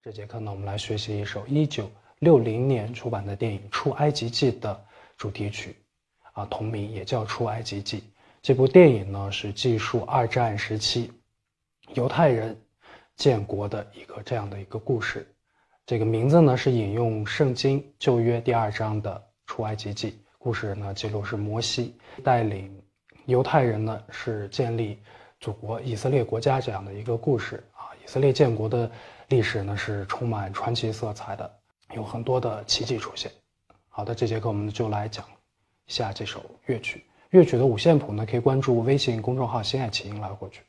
这节课呢，我们来学习一首一九六零年出版的电影《出埃及记》的主题曲，啊，同名也叫《出埃及记》。这部电影呢，是记述二战时期犹太人建国的一个这样的一个故事。这个名字呢，是引用圣经旧约第二章的《出埃及记》。故事呢，记录是摩西带领犹太人呢，是建立祖国以色列国家这样的一个故事啊。以色列建国的。历史呢是充满传奇色彩的，有很多的奇迹出现。好的，这节课我们就来讲一下这首乐曲。乐曲的五线谱呢，可以关注微信公众号“新爱琴音”来获取。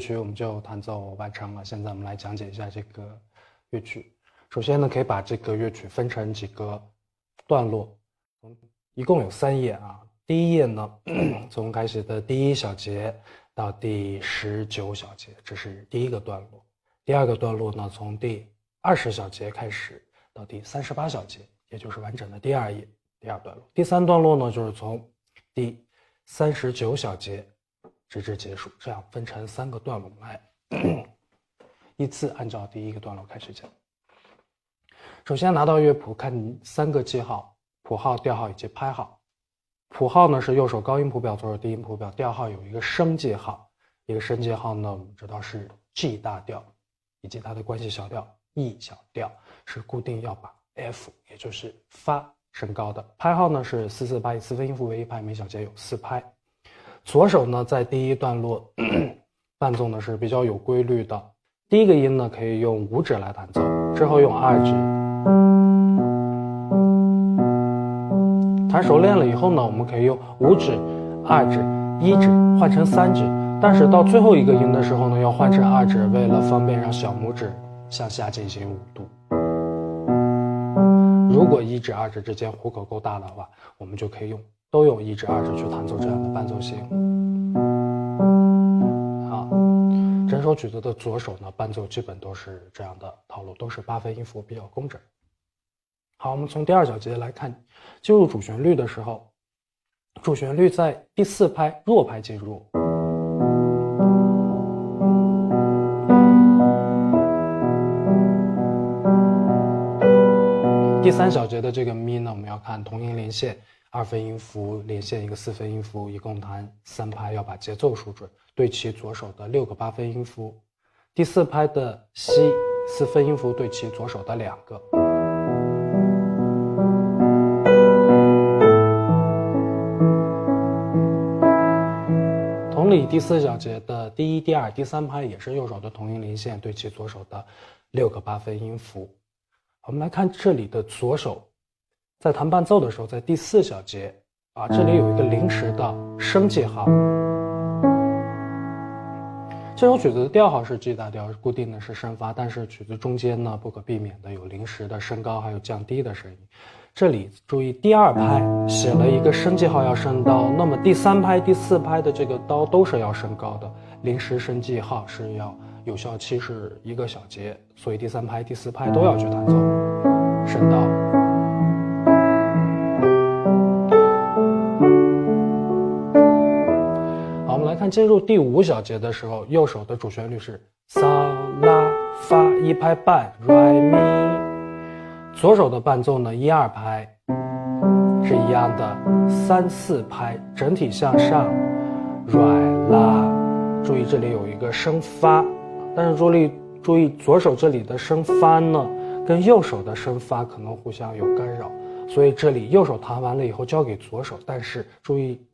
曲我们就弹奏完成了。现在我们来讲解一下这个乐曲。首先呢，可以把这个乐曲分成几个段落，一共有三页啊。第一页呢，从开始的第一小节到第十九小节，这是第一个段落。第二个段落呢，从第二十小节开始到第三十八小节，也就是完整的第二页第二段落。第三段落呢，就是从第三十九小节。直至结束，这样分成三个段落来，依次按照第一个段落开始讲。首先拿到乐谱，看三个记号：谱号、调号以及拍号。谱号呢是右手高音谱表，左手低音谱表。调号有一个升记号，一个升记号呢我们知道是 G 大调，以及它的关系小调 E 小调是固定要把 F 也就是发升高的。拍号呢是四四拍，以四分音符为一拍，每小节有四拍。左手呢，在第一段落 伴奏呢是比较有规律的。第一个音呢，可以用五指来弹奏，之后用二指。弹熟练了以后呢，我们可以用五指、二指、一指换成三指，但是到最后一个音的时候呢，要换成二指，为了方便让小拇指向下进行五度。如果一指、二指之间虎口够大的话，我们就可以用都用一指、二指去弹奏这样的伴奏型。好，整首曲子的左手呢，伴奏基本都是这样的套路，都是八分音符，比较工整。好，我们从第二小节来看，进入主旋律的时候，主旋律在第四拍弱拍进入。第三小节的这个咪呢，我们要看同音连线，二分音符连线一个四分音符，一共弹三拍，要把节奏数准，对齐左手的六个八分音符。第四拍的西，四分音符对齐左手的两个。同理，第四小节的第一、第二、第三拍也是右手的同音连线，对齐左手的六个八分音符。我们来看这里的左手，在弹伴奏的时候，在第四小节啊，这里有一个临时的升记号。这首曲子的调号是 G 大调，固定的是升发，但是曲子中间呢，不可避免的有临时的升高还有降低的声音。这里注意，第二拍写了一个升记号要升高，那么第三拍、第四拍的这个刀都是要升高的，临时升记号是要。有效期是一个小节，所以第三拍、第四拍都要去弹奏升刀。进入第五小节的时候，右手的主旋律是嗦拉发一拍半，re mi，左手的伴奏呢一二拍是一样的，三四拍整体向上，re 拉，注意这里有一个升发。但是注意，注意左手这里的升发呢，跟右手的升发可能互相有干扰，所以这里右手弹完了以后交给左手，但是注意，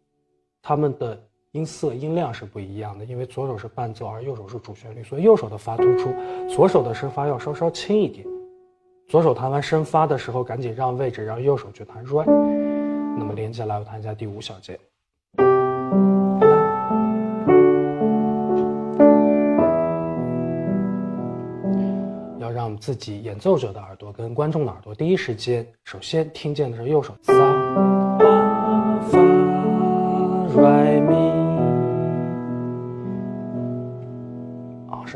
他们的音色音量是不一样的，因为左手是伴奏，而右手是主旋律，所以右手的发突出，左手的声发要稍稍轻一点。左手弹完升发的时候，赶紧让位置，让右手去弹 re。那么连起来，我弹一下第五小节。要让自己演奏者的耳朵跟观众的耳朵第一时间，首先听见的是右手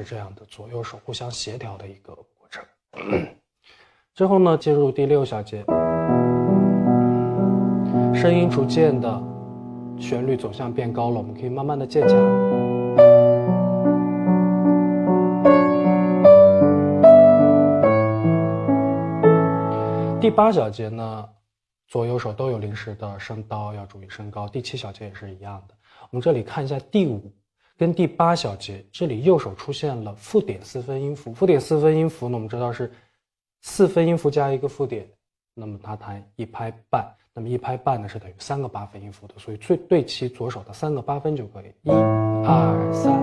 是这样的，左右手互相协调的一个过程。之后呢，进入第六小节，声音逐渐的，旋律走向变高了，我们可以慢慢的渐强。第八小节呢，左右手都有临时的升刀，要注意升高。第七小节也是一样的。我们这里看一下第五跟第八小节，这里右手出现了附点四分音符。附点四分音符呢，我们知道是四分音符加一个附点，那么它弹一拍半。那么一拍半呢是等于三个八分音符的，所以最对齐左手的三个八分就可以。一、二、三。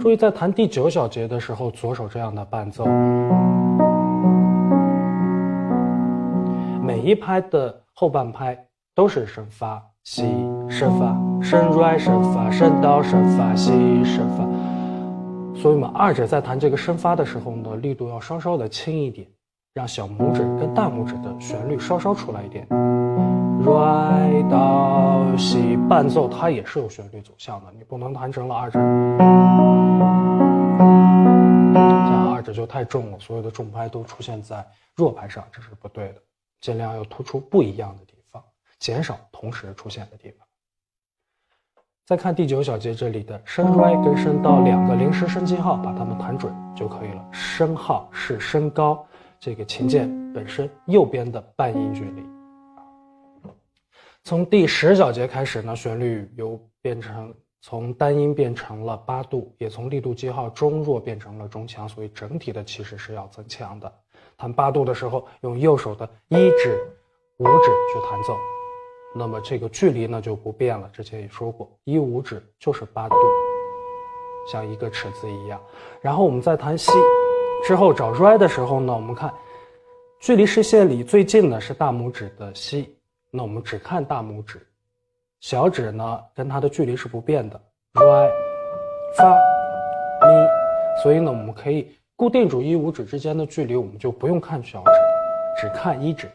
注意，在弹第九小节的时候，左手这样的伴奏，每一拍的后半拍都是升发西升发升 re 升发升哆升发西升发，所以我们二指在弹这个升发的时候呢，力度要稍稍的轻一点，让小拇指跟大拇指的旋律稍稍出来一点。来到西伴奏，它也是有旋律走向的，你不能弹成了二指，这样二指就太重了，所有的重拍都出现在弱拍上，这是不对的。尽量要突出不一样的地方，减少同时出现的地方。再看第九小节这里的升 r 跟升到两个临时升记号，把它们弹准就可以了。升号是升高这个琴键本身右边的半音距离。从第十小节开始呢，旋律由变成从单音变成了八度，也从力度记号中弱变成了中强，所以整体的气势是要增强的。弹八度的时候，用右手的一指、五指去弹奏，那么这个距离呢就不变了。之前也说过，一五指就是八度，像一个尺子一样。然后我们在弹西之后找 re 的时候呢，我们看距离视线里最近的是大拇指的西。那我们只看大拇指，小指呢跟它的距离是不变的，re、发、咪，所以呢我们可以固定住一五指之间的距离，我们就不用看小指，只看一指。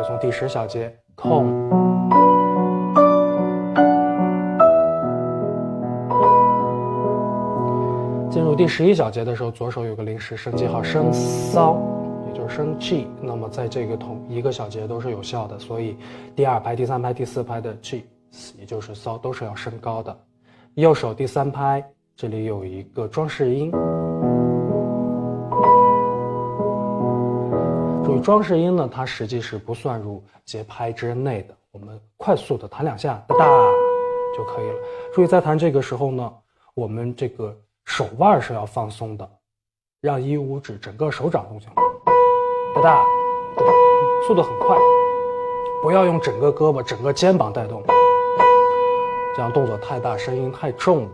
所以从第十小节空，进入第十一小节的时候，左手有个临时升记号升骚，也就是升 G。那么在这个同一个小节都是有效的，所以第二拍、第三拍、第四拍的 G，也就是骚都是要升高的。右手第三拍，这里有一个装饰音。装饰音呢，它实际是不算入节拍之内的。我们快速的弹两下，哒哒就可以了。注意在弹这个时候呢，我们这个手腕是要放松的，让一五指整个手掌动起来，哒哒哒哒，速度很快，不要用整个胳膊、整个肩膀带动。这样动作太大，声音太重了。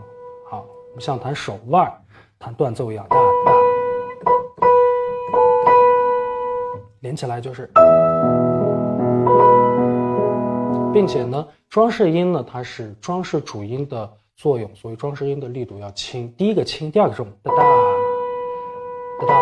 好，我们像弹手腕、弹断奏一样，哒连起来就是。并且呢，装饰音呢，它是装饰主音的作用，所以装饰音的力度要轻。第一个轻，第二个重，哒哒，哒哒。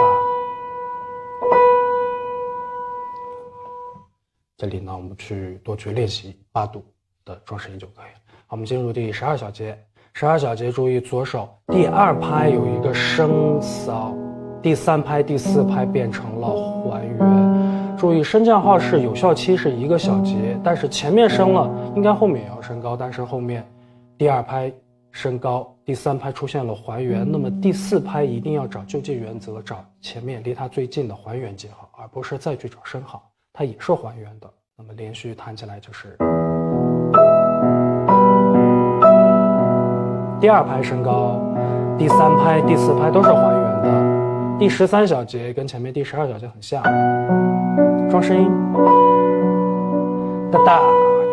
这里呢，我们去多去练习八度的装饰音就可以了。好，我们进入第十二小节。十二小节，注意左手第二拍有一个升骚，第三拍、第四拍变成了还原。注意升降号是有效期是一个小节，但是前面升了，应该后面也要升高。但是后面第二拍升高，第三拍出现了还原，那么第四拍一定要找就近原则，找前面离它最近的还原记号，而不是再去找升号，它也是还原的。那么连续弹起来就是，第二拍升高，第三拍、第四拍都是还原。第十三小节跟前面第十二小节很像。装饰音，哒哒，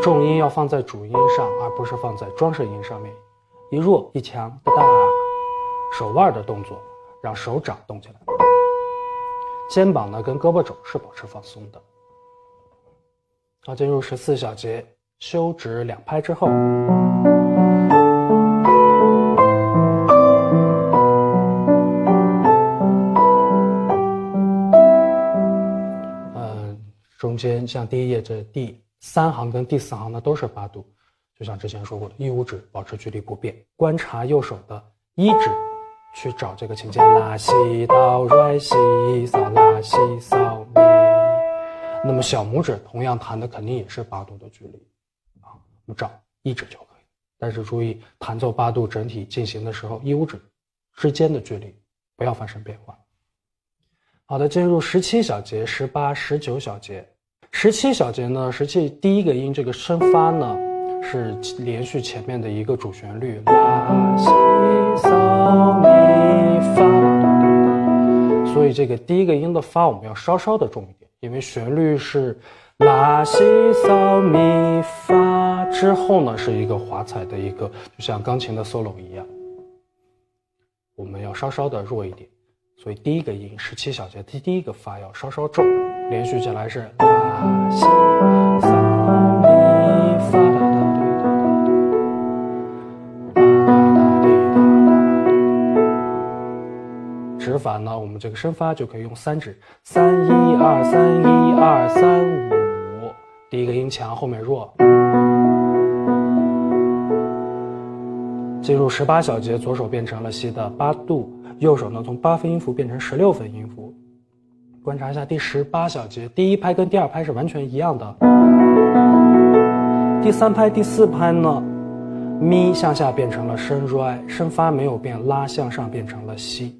重音要放在主音上，而不是放在装饰音上面。一弱一强，哒哒，手腕的动作让手掌动起来，肩膀呢跟胳膊肘是保持放松的。好，进入十四小节，休止两拍之后。间像第一页这第三行跟第四行呢都是八度，就像之前说过的，一五指保持距离不变，观察右手的一指去找这个琴键，拉西哆来西嗦拉西嗦咪。那么小拇指同样弹的肯定也是八度的距离啊，我们找一指就可以。但是注意弹奏八度整体进行的时候，一五指之间的距离不要发生变化。好的，进入十七小节、十八、十九小节。十七小节呢，实际第一个音这个升发呢，是连续前面的一个主旋律，拉西嗦咪发。所以这个第一个音的发我们要稍稍的重一点，因为旋律是拉西嗦咪发之后呢是一个华彩的一个，就像钢琴的 solo 一样，我们要稍稍的弱一点。所以第一个音十七小节，第第一个发要稍稍重，连续起来是啦西嗦咪发哒哒滴哒哒哒滴哒。指法呢，我们这个升发就可以用三指，三一二三一二三五，第一个音强，后面弱。进入十八小节，左手变成了西的八度。右手呢，从八分音符变成十六分音符。观察一下第十八小节，第一拍跟第二拍是完全一样的。第三拍、第四拍呢，咪向下变成了升 r 升发没有变，拉向上变成了西。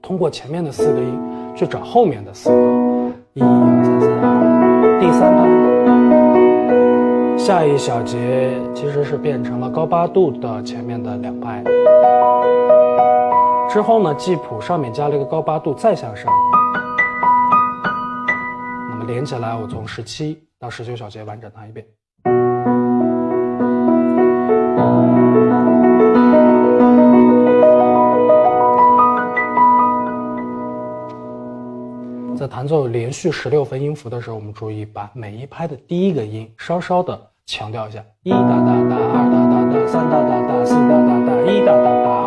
通过前面的四个音去找后面的四个，一二三四，第三拍。下一小节其实是变成了高八度的前面的两拍。之后呢，记谱上面加了一个高八度，再向上。连起来，我从十七到十九小节完整弹一遍。在弹奏连续十六分音符的时候，我们注意把每一拍的第一个音稍稍的强调一下：一哒哒哒，二哒哒哒，三哒哒哒，四哒哒哒，一哒哒哒，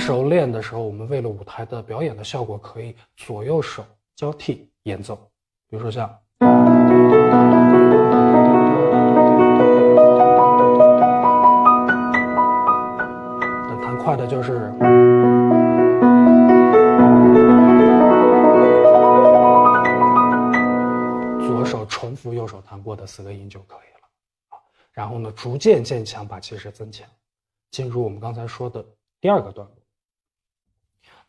熟练的时候，我们为了舞台的表演的效果，可以左右手交替演奏，比如说像。弹快的就是左手。重复右手弹过的四个音就可以了，然后呢，逐渐渐强，把气势增强，进入我们刚才说的第二个段落。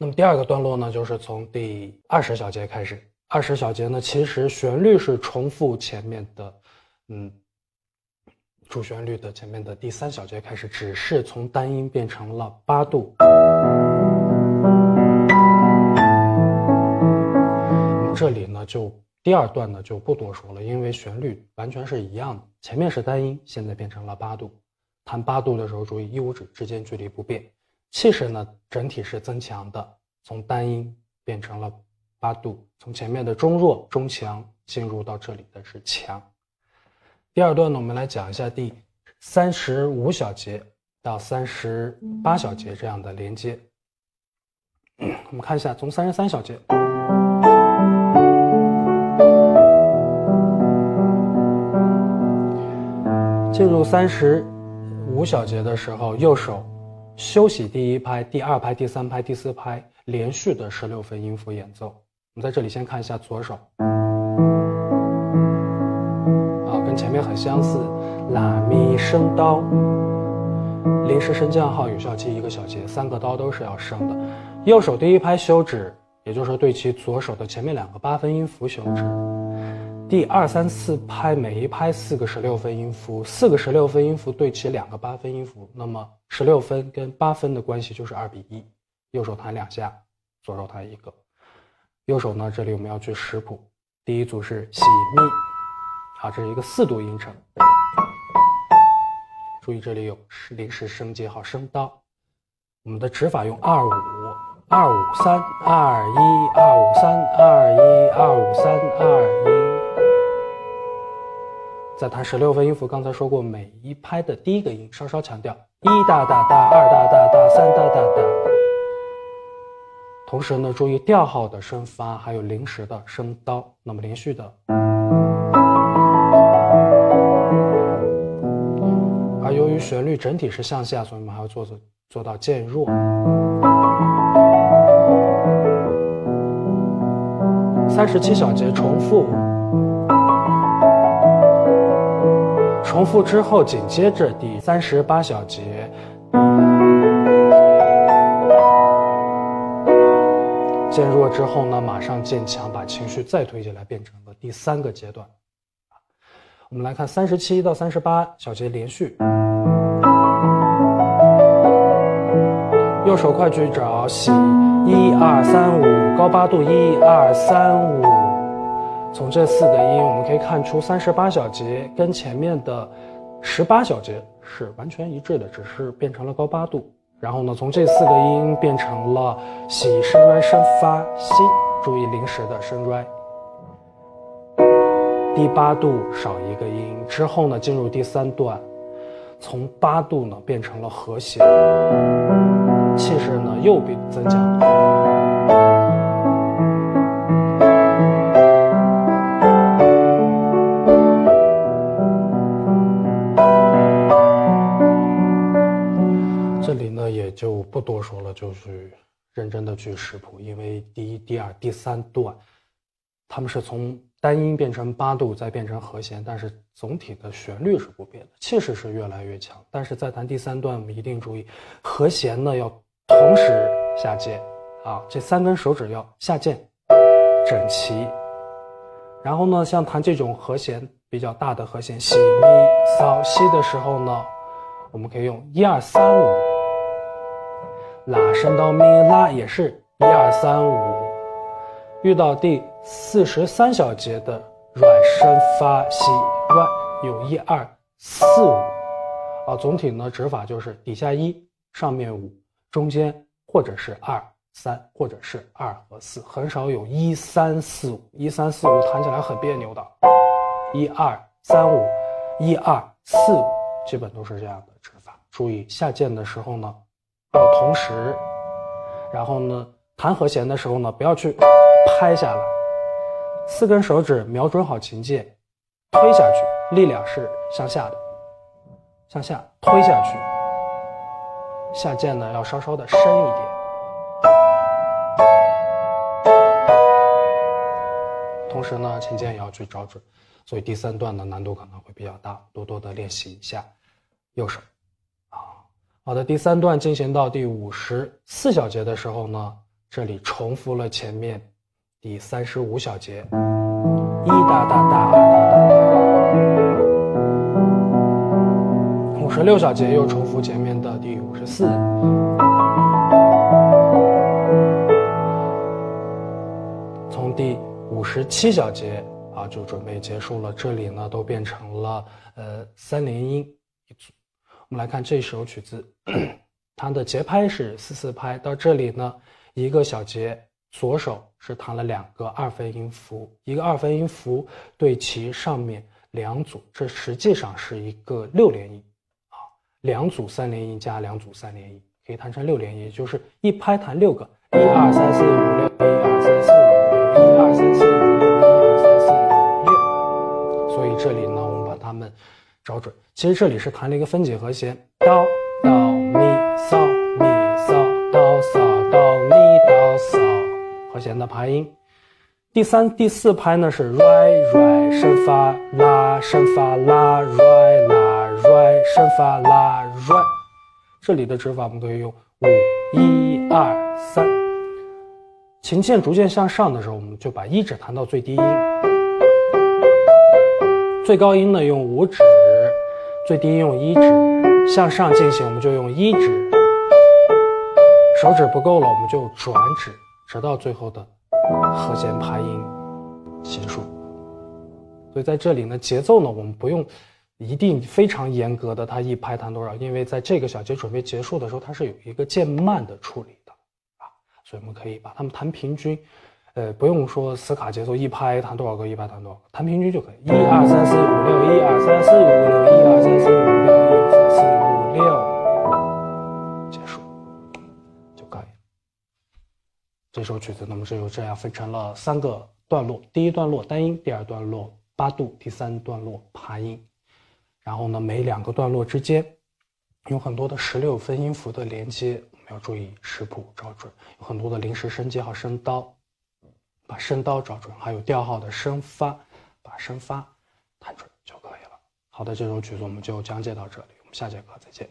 那么第二个段落呢，就是从第二十小节开始。二十小节呢，其实旋律是重复前面的，嗯，主旋律的前面的第三小节开始，只是从单音变成了八度。这里呢就。第二段呢就不多说了，因为旋律完全是一样的。前面是单音，现在变成了八度。弹八度的时候，注意一五指之间距离不变。气势呢整体是增强的，从单音变成了八度，从前面的中弱、中强进入到这里的是强。第二段呢，我们来讲一下第三十五小节到三十八小节这样的连接。我们看一下，从三十三小节。进入三十五小节的时候，右手休息第一拍、第二拍、第三拍、第四拍，连续的十六分音符演奏。我们在这里先看一下左手，啊，跟前面很相似，拉咪升刀，临时升降号有效期一个小节，三个刀都是要升的。右手第一拍休止，也就是对齐左手的前面两个八分音符休止。第二三四拍，每一拍四个十六分音符，四个十六分音符对齐两个八分音符，那么十六分跟八分的关系就是二比一。右手弹两下，左手弹一个。右手呢，这里我们要去识谱，第一组是西咪，好，这是一个四度音程。注意这里有临时升记号升到，我们的指法用二五二五三二一二五三二一二五三二一。在弹十六分音符，刚才说过，每一拍的第一个音稍稍强调，一大大大，二大大大，三大大大。同时呢，注意调号的升发，还有临时的升刀。那么连续的。而由于旋律整体是向下，所以我们还要做做做到渐弱。三十七小节重复。重复之后，紧接着第三十八小节，渐弱之后呢，马上渐强，把情绪再推起来，变成了第三个阶段。我们来看三十七到三十八小节连续，右手快去找喜一二三五高八度一二三五。从这四个音，我们可以看出三十八小节跟前面的十八小节是完全一致的，只是变成了高八度。然后呢，从这四个音变成了喜升来升发西，注意临时的升 r 第八度少一个音之后呢，进入第三段，从八度呢变成了和谐，气势呢又被增强。就是认真的去识谱，因为第一、第二、第三段，他们是从单音变成八度，再变成和弦，但是总体的旋律是不变的，气势是越来越强。但是在弹第三段，我们一定注意和弦呢要同时下键，啊，这三根手指要下键，整齐。然后呢，像弹这种和弦比较大的和弦，西咪扫西的时候呢，我们可以用一二三五。拉升到咪拉也是一二三五，遇到第四十三小节的软升发西软有一二四五，啊，总体呢指法就是底下一上面五，中间或者是二三或者是二和四，很少有一三四五，一三四五弹起来很别扭的，一二三五，一二四五，基本都是这样的指法。注意下键的时候呢。要同时然后呢，弹和弦的时候呢，不要去拍下来，四根手指瞄准好琴键，推下去，力量是向下的，向下推下去，下键呢要稍稍的深一点。同时呢，琴键也要去找准，所以第三段的难度可能会比较大，多多的练习一下右手。好的，第三段进行到第五十四小节的时候呢，这里重复了前面第三十五小节，一哒哒哒二哒哒。五十六小节又重复前面的第五十四，从第五十七小节啊就准备结束了，这里呢都变成了呃三连音一组。我们来看这首曲子，它的节拍是四四拍。到这里呢，一个小节，左手是弹了两个二分音符，一个二分音符对齐上面两组，这实际上是一个六连音啊，两组三连音加两组三连音，可以弹成六连音，就是一拍弹六个，一二三四五六，一二三四五六，一二三四五六，一二三四五六。所以这里呢，我们把它们。找准，其实这里是弹了一个分解和弦，哆哆咪嗦咪嗦哆嗦哆咪哆嗦，和弦的拍音。第三、第四拍呢是 re re 升发拉升发拉 re 拉 re 升发拉 re，这里的指法我们可以用五一二三，琴键逐渐向上的时候，我们就把一指弹到最低音，最高音呢用五指。最低用一指向上进行，我们就用一指；手指不够了，我们就转指，直到最后的和弦拍音结束。所以在这里呢，节奏呢，我们不用一定非常严格的，它一拍弹多少，因为在这个小节准备结束的时候，它是有一个渐慢的处理的啊，所以我们可以把它们弹平均。呃，不用说死卡节奏，一拍弹多少个，一拍弹多少个，弹平均就可以。一二三四五六，一二三四五六，一二三四五六，一二三四五六，结束就可以。这首曲子那么就这样分成了三个段落：第一段落单音，第二段落八度，第三段落爬音。然后呢，每两个段落之间有很多的十六分音符的连接，我们要注意识谱找准，有很多的临时升阶和升刀。把声刀找准，还有调号的声发，把声发弹准就可以了。好的，这首曲子我们就讲解到这里，我们下节课再见。